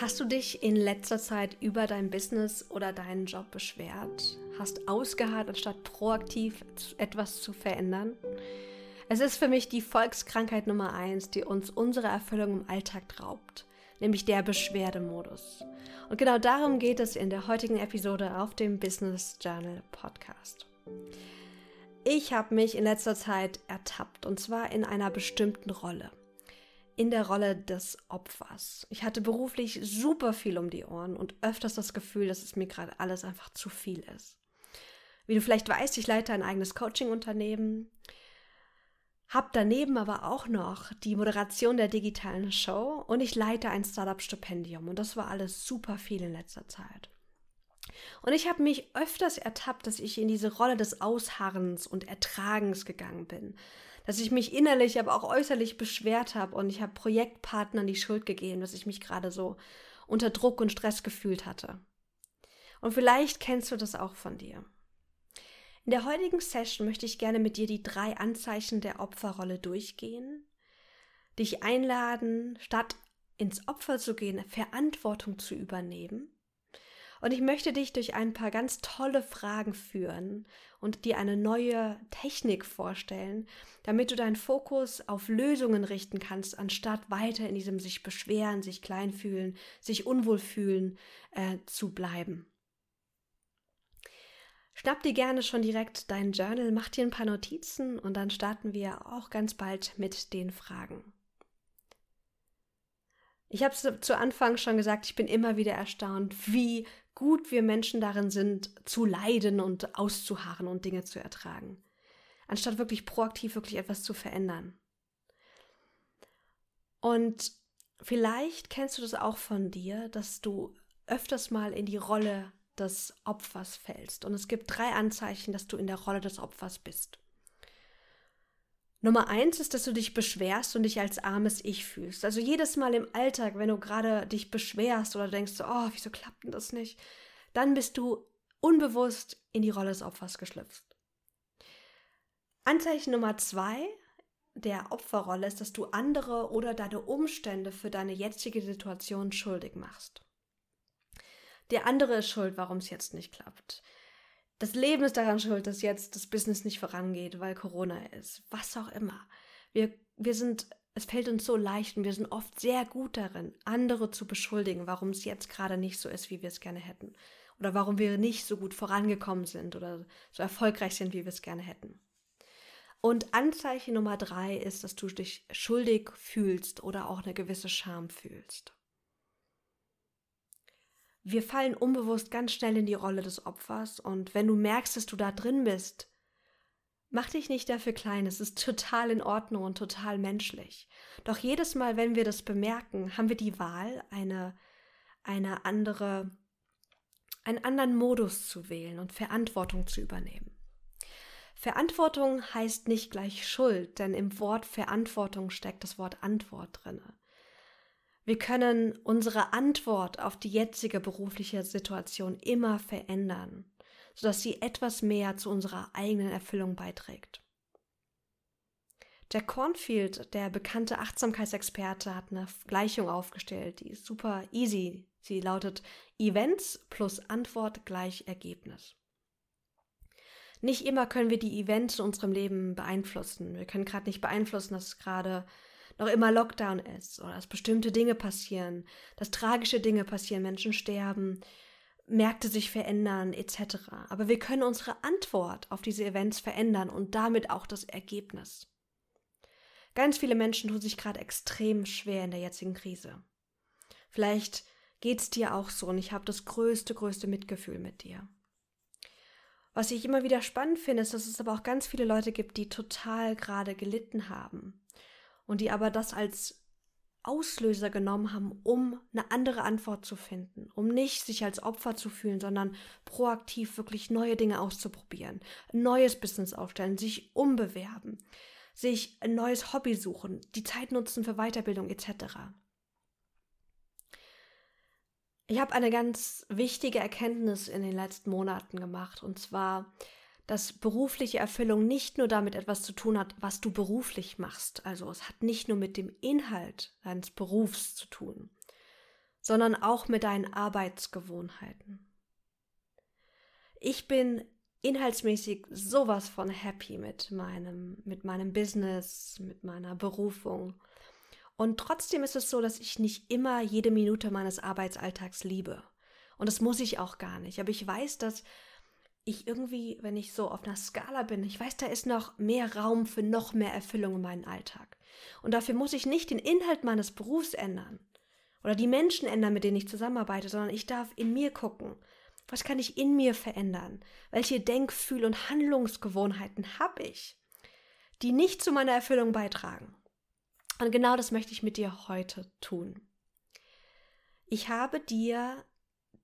Hast du dich in letzter Zeit über dein Business oder deinen Job beschwert? Hast ausgeharrt, anstatt proaktiv etwas zu verändern? Es ist für mich die Volkskrankheit Nummer eins, die uns unsere Erfüllung im Alltag raubt, nämlich der Beschwerdemodus. Und genau darum geht es in der heutigen Episode auf dem Business Journal Podcast. Ich habe mich in letzter Zeit ertappt und zwar in einer bestimmten Rolle in der Rolle des Opfers. Ich hatte beruflich super viel um die Ohren und öfters das Gefühl, dass es mir gerade alles einfach zu viel ist. Wie du vielleicht weißt, ich leite ein eigenes Coaching-Unternehmen, habe daneben aber auch noch die Moderation der digitalen Show und ich leite ein Startup-Stipendium und das war alles super viel in letzter Zeit. Und ich habe mich öfters ertappt, dass ich in diese Rolle des Ausharrens und Ertragens gegangen bin dass ich mich innerlich, aber auch äußerlich beschwert habe und ich habe Projektpartnern die Schuld gegeben, dass ich mich gerade so unter Druck und Stress gefühlt hatte. Und vielleicht kennst du das auch von dir. In der heutigen Session möchte ich gerne mit dir die drei Anzeichen der Opferrolle durchgehen, dich einladen, statt ins Opfer zu gehen, Verantwortung zu übernehmen und ich möchte dich durch ein paar ganz tolle Fragen führen und dir eine neue Technik vorstellen, damit du deinen Fokus auf Lösungen richten kannst, anstatt weiter in diesem sich beschweren, sich klein fühlen, sich unwohl fühlen äh, zu bleiben. Schnapp dir gerne schon direkt dein Journal, mach dir ein paar Notizen und dann starten wir auch ganz bald mit den Fragen. Ich habe es zu Anfang schon gesagt, ich bin immer wieder erstaunt, wie gut wir Menschen darin sind, zu leiden und auszuharren und Dinge zu ertragen, anstatt wirklich proaktiv wirklich etwas zu verändern. Und vielleicht kennst du das auch von dir, dass du öfters mal in die Rolle des Opfers fällst. Und es gibt drei Anzeichen, dass du in der Rolle des Opfers bist. Nummer eins ist, dass du dich beschwerst und dich als armes Ich fühlst. Also jedes Mal im Alltag, wenn du gerade dich beschwerst oder denkst, oh, wieso klappt denn das nicht? Dann bist du unbewusst in die Rolle des Opfers geschlüpft. Anzeichen Nummer zwei der Opferrolle ist, dass du andere oder deine Umstände für deine jetzige Situation schuldig machst. Der andere ist schuld, warum es jetzt nicht klappt. Das Leben ist daran schuld, dass jetzt das Business nicht vorangeht, weil Corona ist. Was auch immer. Wir, wir sind, es fällt uns so leicht und wir sind oft sehr gut darin, andere zu beschuldigen, warum es jetzt gerade nicht so ist, wie wir es gerne hätten. Oder warum wir nicht so gut vorangekommen sind oder so erfolgreich sind, wie wir es gerne hätten. Und Anzeichen Nummer drei ist, dass du dich schuldig fühlst oder auch eine gewisse Scham fühlst. Wir fallen unbewusst ganz schnell in die Rolle des Opfers und wenn du merkst, dass du da drin bist, mach dich nicht dafür klein, es ist total in Ordnung und total menschlich. Doch jedes Mal, wenn wir das bemerken, haben wir die Wahl, eine, eine andere, einen anderen Modus zu wählen und Verantwortung zu übernehmen. Verantwortung heißt nicht gleich Schuld, denn im Wort Verantwortung steckt das Wort Antwort drinne. Wir können unsere Antwort auf die jetzige berufliche Situation immer verändern, sodass sie etwas mehr zu unserer eigenen Erfüllung beiträgt. Jack Cornfield, der bekannte Achtsamkeitsexperte, hat eine Gleichung aufgestellt, die ist super easy. Sie lautet Events plus Antwort gleich Ergebnis. Nicht immer können wir die Events in unserem Leben beeinflussen. Wir können gerade nicht beeinflussen, dass gerade noch immer Lockdown ist oder dass bestimmte Dinge passieren, dass tragische Dinge passieren, Menschen sterben, Märkte sich verändern etc. Aber wir können unsere Antwort auf diese Events verändern und damit auch das Ergebnis. Ganz viele Menschen tun sich gerade extrem schwer in der jetzigen Krise. Vielleicht geht es dir auch so und ich habe das größte, größte Mitgefühl mit dir. Was ich immer wieder spannend finde, ist, dass es aber auch ganz viele Leute gibt, die total gerade gelitten haben und die aber das als Auslöser genommen haben, um eine andere Antwort zu finden, um nicht sich als Opfer zu fühlen, sondern proaktiv wirklich neue Dinge auszuprobieren, ein neues Business aufstellen, sich umbewerben, sich ein neues Hobby suchen, die Zeit nutzen für Weiterbildung etc. Ich habe eine ganz wichtige Erkenntnis in den letzten Monaten gemacht, und zwar, dass berufliche Erfüllung nicht nur damit etwas zu tun hat, was du beruflich machst. Also es hat nicht nur mit dem Inhalt deines Berufs zu tun, sondern auch mit deinen Arbeitsgewohnheiten. Ich bin inhaltsmäßig sowas von happy mit meinem, mit meinem Business, mit meiner Berufung. Und trotzdem ist es so, dass ich nicht immer jede Minute meines Arbeitsalltags liebe. Und das muss ich auch gar nicht. Aber ich weiß, dass ich irgendwie, wenn ich so auf einer Skala bin, ich weiß, da ist noch mehr Raum für noch mehr Erfüllung in meinem Alltag. Und dafür muss ich nicht den Inhalt meines Berufs ändern oder die Menschen ändern, mit denen ich zusammenarbeite, sondern ich darf in mir gucken. Was kann ich in mir verändern? Welche Denk-, Fühl- und Handlungsgewohnheiten habe ich, die nicht zu meiner Erfüllung beitragen? Und genau das möchte ich mit dir heute tun. Ich habe dir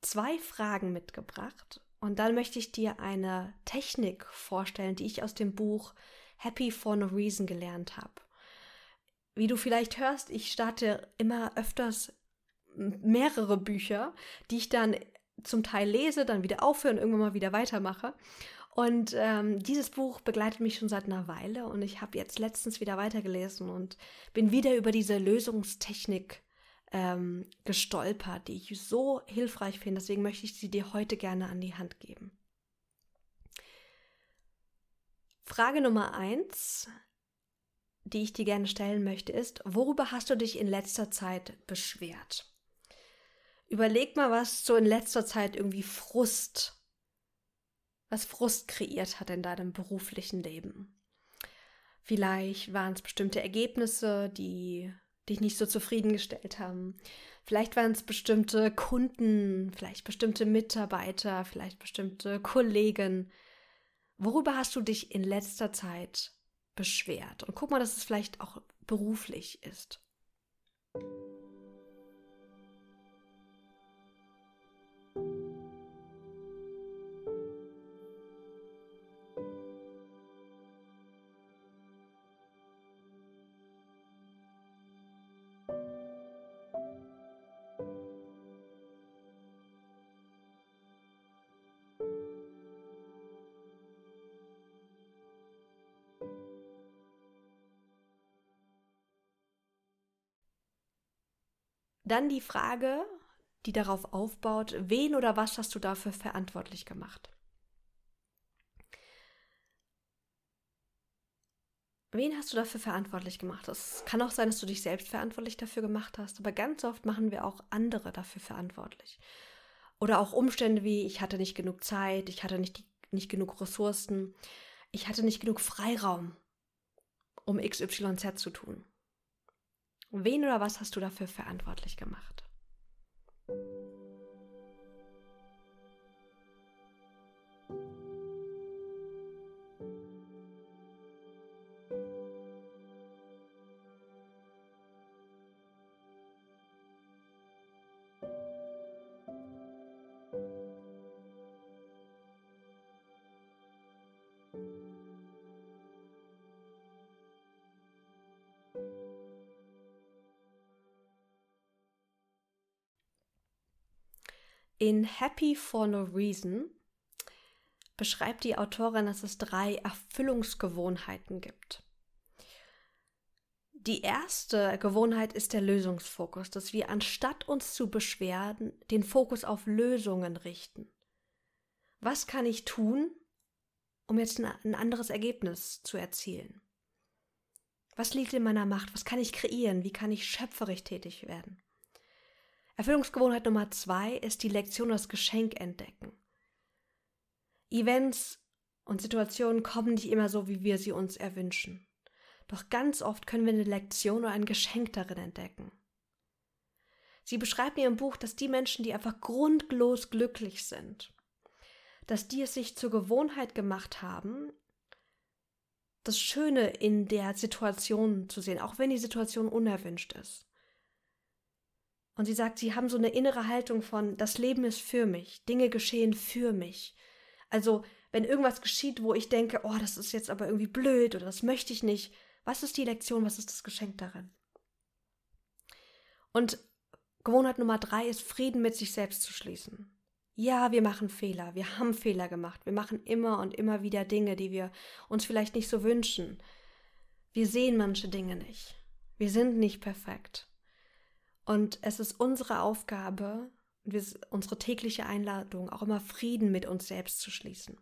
zwei Fragen mitgebracht und dann möchte ich dir eine Technik vorstellen, die ich aus dem Buch Happy for No Reason gelernt habe. Wie du vielleicht hörst, ich starte immer öfters mehrere Bücher, die ich dann zum Teil lese, dann wieder aufhöre und irgendwann mal wieder weitermache. Und ähm, dieses Buch begleitet mich schon seit einer Weile und ich habe jetzt letztens wieder weitergelesen und bin wieder über diese Lösungstechnik ähm, gestolpert, die ich so hilfreich finde. Deswegen möchte ich sie dir heute gerne an die Hand geben. Frage Nummer eins, die ich dir gerne stellen möchte, ist, worüber hast du dich in letzter Zeit beschwert? Überleg mal, was so in letzter Zeit irgendwie Frust, was Frust kreiert hat in deinem beruflichen Leben. Vielleicht waren es bestimmte Ergebnisse, die dich nicht so zufriedengestellt haben. Vielleicht waren es bestimmte Kunden, vielleicht bestimmte Mitarbeiter, vielleicht bestimmte Kollegen. Worüber hast du dich in letzter Zeit beschwert? Und guck mal, dass es vielleicht auch beruflich ist. Dann die Frage, die darauf aufbaut, wen oder was hast du dafür verantwortlich gemacht? Wen hast du dafür verantwortlich gemacht? Es kann auch sein, dass du dich selbst verantwortlich dafür gemacht hast, aber ganz oft machen wir auch andere dafür verantwortlich. Oder auch Umstände wie, ich hatte nicht genug Zeit, ich hatte nicht, nicht genug Ressourcen, ich hatte nicht genug Freiraum, um XYZ zu tun. Wen oder was hast du dafür verantwortlich gemacht? In Happy for No Reason beschreibt die Autorin, dass es drei Erfüllungsgewohnheiten gibt. Die erste Gewohnheit ist der Lösungsfokus, dass wir anstatt uns zu beschweren, den Fokus auf Lösungen richten. Was kann ich tun, um jetzt ein anderes Ergebnis zu erzielen? Was liegt in meiner Macht? Was kann ich kreieren? Wie kann ich schöpferisch tätig werden? Erfüllungsgewohnheit Nummer zwei ist die Lektion das Geschenk entdecken. Events und Situationen kommen nicht immer so, wie wir sie uns erwünschen. Doch ganz oft können wir eine Lektion oder ein Geschenk darin entdecken. Sie beschreibt in ihrem Buch, dass die Menschen, die einfach grundlos glücklich sind, dass die es sich zur Gewohnheit gemacht haben, das Schöne in der Situation zu sehen, auch wenn die Situation unerwünscht ist. Und sie sagt, sie haben so eine innere Haltung von, das Leben ist für mich, Dinge geschehen für mich. Also, wenn irgendwas geschieht, wo ich denke, oh, das ist jetzt aber irgendwie blöd oder das möchte ich nicht, was ist die Lektion, was ist das Geschenk darin? Und Gewohnheit Nummer drei ist, Frieden mit sich selbst zu schließen. Ja, wir machen Fehler, wir haben Fehler gemacht, wir machen immer und immer wieder Dinge, die wir uns vielleicht nicht so wünschen. Wir sehen manche Dinge nicht. Wir sind nicht perfekt. Und es ist unsere Aufgabe, unsere tägliche Einladung, auch immer Frieden mit uns selbst zu schließen.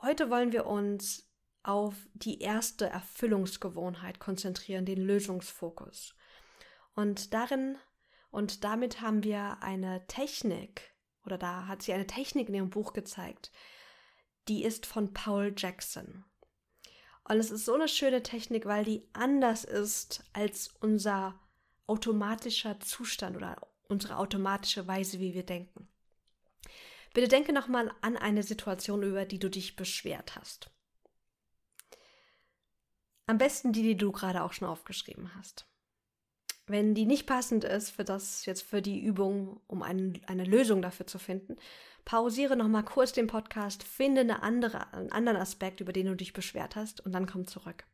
Heute wollen wir uns auf die erste Erfüllungsgewohnheit konzentrieren, den Lösungsfokus. Und darin und damit haben wir eine Technik, oder da hat sie eine Technik in ihrem Buch gezeigt, die ist von Paul Jackson. Und es ist so eine schöne Technik, weil die anders ist als unser automatischer Zustand oder unsere automatische Weise, wie wir denken. Bitte denke nochmal an eine Situation, über die du dich beschwert hast. Am besten die, die du gerade auch schon aufgeschrieben hast. Wenn die nicht passend ist für das jetzt für die Übung, um ein, eine Lösung dafür zu finden, pausiere noch mal kurz den Podcast, finde eine andere, einen anderen Aspekt, über den du dich beschwert hast, und dann komm zurück.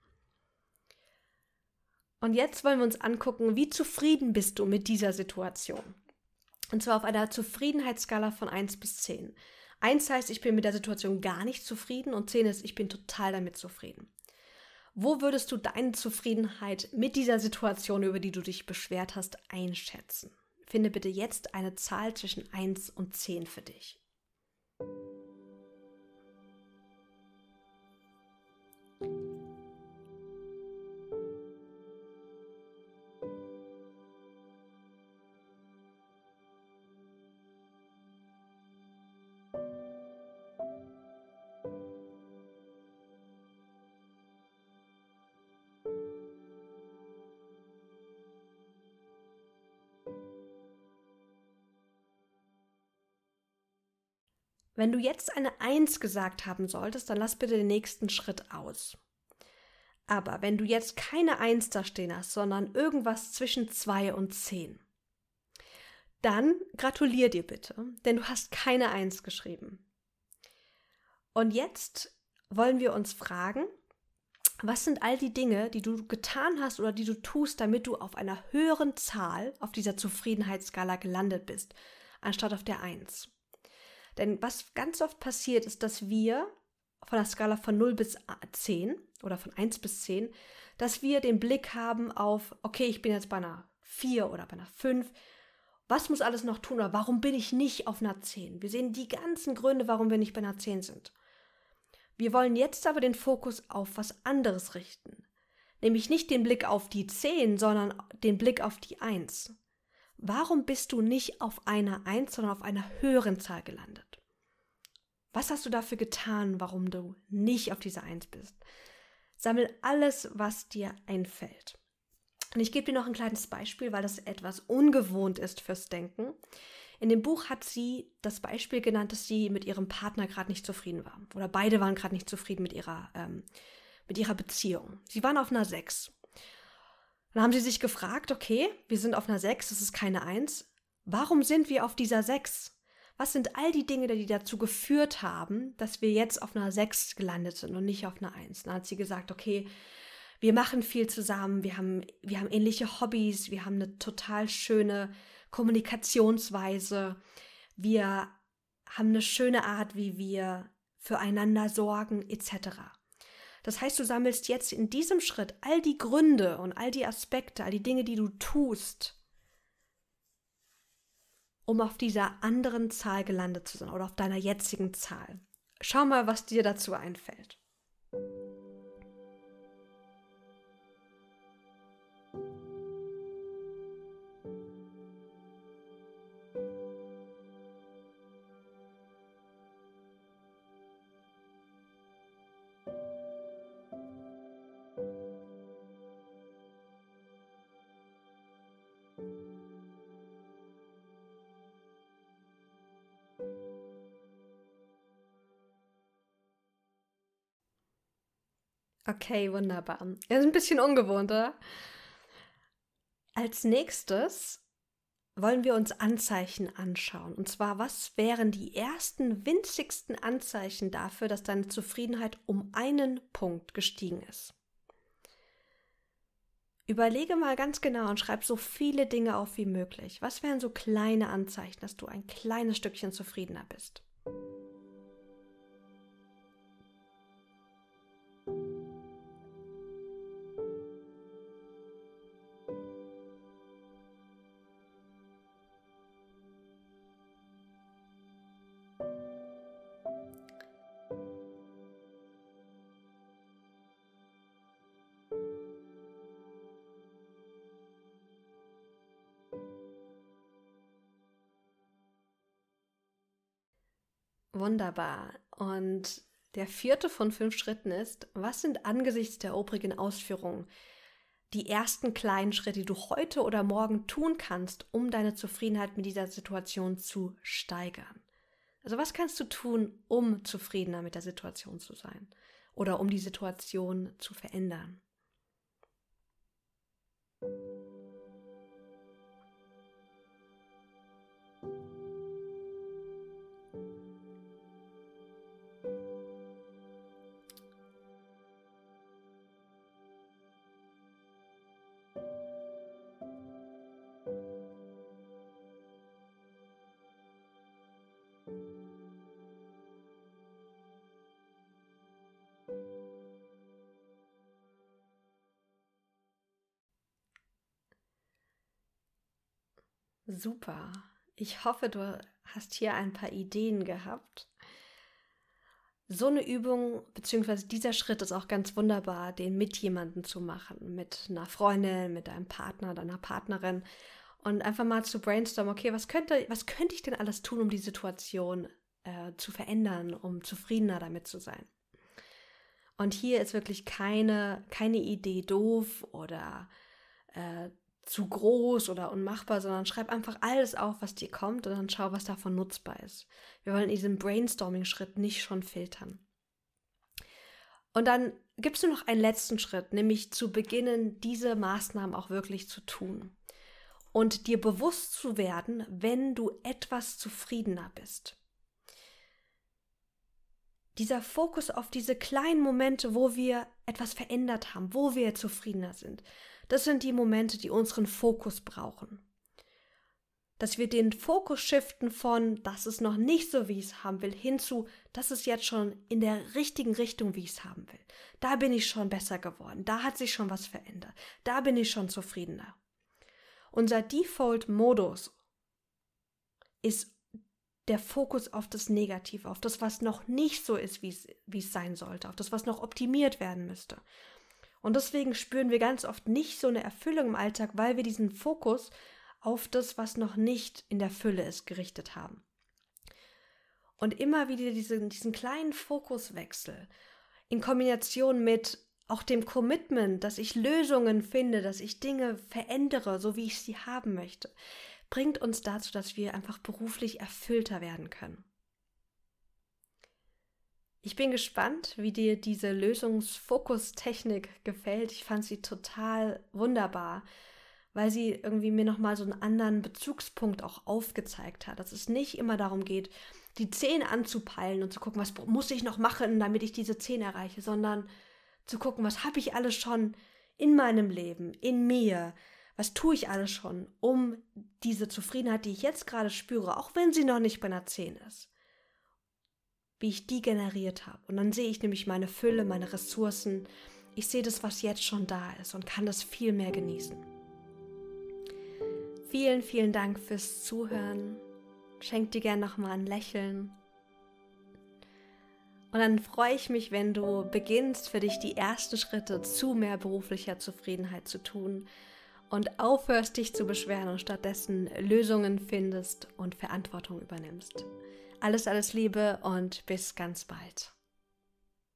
Und jetzt wollen wir uns angucken, wie zufrieden bist du mit dieser Situation. Und zwar auf einer Zufriedenheitsskala von 1 bis 10. 1 heißt, ich bin mit der Situation gar nicht zufrieden und 10 ist, ich bin total damit zufrieden. Wo würdest du deine Zufriedenheit mit dieser Situation, über die du dich beschwert hast, einschätzen? Finde bitte jetzt eine Zahl zwischen 1 und 10 für dich. Wenn du jetzt eine Eins gesagt haben solltest, dann lass bitte den nächsten Schritt aus. Aber wenn du jetzt keine Eins da stehen hast, sondern irgendwas zwischen zwei und zehn, dann gratulier dir bitte, denn du hast keine Eins geschrieben. Und jetzt wollen wir uns fragen, was sind all die Dinge, die du getan hast oder die du tust, damit du auf einer höheren Zahl auf dieser Zufriedenheitsskala gelandet bist, anstatt auf der Eins? Denn was ganz oft passiert, ist, dass wir von der Skala von 0 bis 10 oder von 1 bis 10, dass wir den Blick haben auf, okay, ich bin jetzt bei einer 4 oder bei einer 5. Was muss alles noch tun oder warum bin ich nicht auf einer 10? Wir sehen die ganzen Gründe, warum wir nicht bei einer 10 sind. Wir wollen jetzt aber den Fokus auf was anderes richten. Nämlich nicht den Blick auf die 10, sondern den Blick auf die 1. Warum bist du nicht auf einer Eins, sondern auf einer höheren Zahl gelandet? Was hast du dafür getan, warum du nicht auf dieser Eins bist? Sammel alles, was dir einfällt. Und ich gebe dir noch ein kleines Beispiel, weil das etwas ungewohnt ist fürs Denken. In dem Buch hat sie das Beispiel genannt, dass sie mit ihrem Partner gerade nicht zufrieden war. Oder beide waren gerade nicht zufrieden mit ihrer, ähm, mit ihrer Beziehung. Sie waren auf einer Sechs. Dann haben sie sich gefragt, okay, wir sind auf einer 6, das ist keine 1. Warum sind wir auf dieser 6? Was sind all die Dinge, die dazu geführt haben, dass wir jetzt auf einer 6 gelandet sind und nicht auf einer 1? Dann hat sie gesagt, okay, wir machen viel zusammen, wir haben, wir haben ähnliche Hobbys, wir haben eine total schöne Kommunikationsweise, wir haben eine schöne Art, wie wir füreinander sorgen, etc. Das heißt, du sammelst jetzt in diesem Schritt all die Gründe und all die Aspekte, all die Dinge, die du tust, um auf dieser anderen Zahl gelandet zu sein oder auf deiner jetzigen Zahl. Schau mal, was dir dazu einfällt. Okay, wunderbar. Das ist ein bisschen ungewohnt, oder? Als nächstes wollen wir uns Anzeichen anschauen. Und zwar, was wären die ersten winzigsten Anzeichen dafür, dass deine Zufriedenheit um einen Punkt gestiegen ist? Überlege mal ganz genau und schreib so viele Dinge auf wie möglich. Was wären so kleine Anzeichen, dass du ein kleines Stückchen zufriedener bist? Wunderbar. Und der vierte von fünf Schritten ist, was sind angesichts der obrigen Ausführungen die ersten kleinen Schritte, die du heute oder morgen tun kannst, um deine Zufriedenheit mit dieser Situation zu steigern? Also was kannst du tun, um zufriedener mit der Situation zu sein oder um die Situation zu verändern? Super. Ich hoffe, du hast hier ein paar Ideen gehabt. So eine Übung, beziehungsweise dieser Schritt ist auch ganz wunderbar, den mit jemandem zu machen, mit einer Freundin, mit deinem Partner, deiner Partnerin und einfach mal zu brainstormen, okay, was könnte, was könnte ich denn alles tun, um die Situation äh, zu verändern, um zufriedener damit zu sein? Und hier ist wirklich keine, keine Idee doof oder äh, zu groß oder unmachbar, sondern schreib einfach alles auf, was dir kommt und dann schau, was davon nutzbar ist. Wir wollen diesen Brainstorming-Schritt nicht schon filtern. Und dann gibt es nur noch einen letzten Schritt, nämlich zu beginnen, diese Maßnahmen auch wirklich zu tun. Und dir bewusst zu werden, wenn du etwas zufriedener bist. Dieser Fokus auf diese kleinen Momente, wo wir etwas verändert haben, wo wir zufriedener sind. Das sind die Momente, die unseren Fokus brauchen. Dass wir den Fokus shiften von, das ist noch nicht so, wie ich es haben will, hinzu, das ist jetzt schon in der richtigen Richtung, wie ich es haben will. Da bin ich schon besser geworden, da hat sich schon was verändert, da bin ich schon zufriedener. Unser Default-Modus ist der Fokus auf das Negative, auf das, was noch nicht so ist, wie es sein sollte, auf das, was noch optimiert werden müsste. Und deswegen spüren wir ganz oft nicht so eine Erfüllung im Alltag, weil wir diesen Fokus auf das, was noch nicht in der Fülle ist, gerichtet haben. Und immer wieder diesen, diesen kleinen Fokuswechsel in Kombination mit auch dem Commitment, dass ich Lösungen finde, dass ich Dinge verändere, so wie ich sie haben möchte, bringt uns dazu, dass wir einfach beruflich erfüllter werden können. Ich bin gespannt, wie dir diese Lösungsfokustechnik gefällt. Ich fand sie total wunderbar, weil sie irgendwie mir nochmal so einen anderen Bezugspunkt auch aufgezeigt hat. Dass es nicht immer darum geht, die Zehn anzupeilen und zu gucken, was muss ich noch machen, damit ich diese Zehn erreiche, sondern zu gucken, was habe ich alles schon in meinem Leben, in mir, was tue ich alles schon, um diese Zufriedenheit, die ich jetzt gerade spüre, auch wenn sie noch nicht bei einer Zehn ist, wie ich die generiert habe. Und dann sehe ich nämlich meine Fülle, meine Ressourcen. Ich sehe das, was jetzt schon da ist und kann das viel mehr genießen. Vielen, vielen Dank fürs Zuhören. Schenk dir gerne nochmal ein Lächeln. Und dann freue ich mich, wenn du beginnst, für dich die ersten Schritte zu mehr beruflicher Zufriedenheit zu tun und aufhörst, dich zu beschweren und stattdessen Lösungen findest und Verantwortung übernimmst. Alles, alles Liebe und bis ganz bald.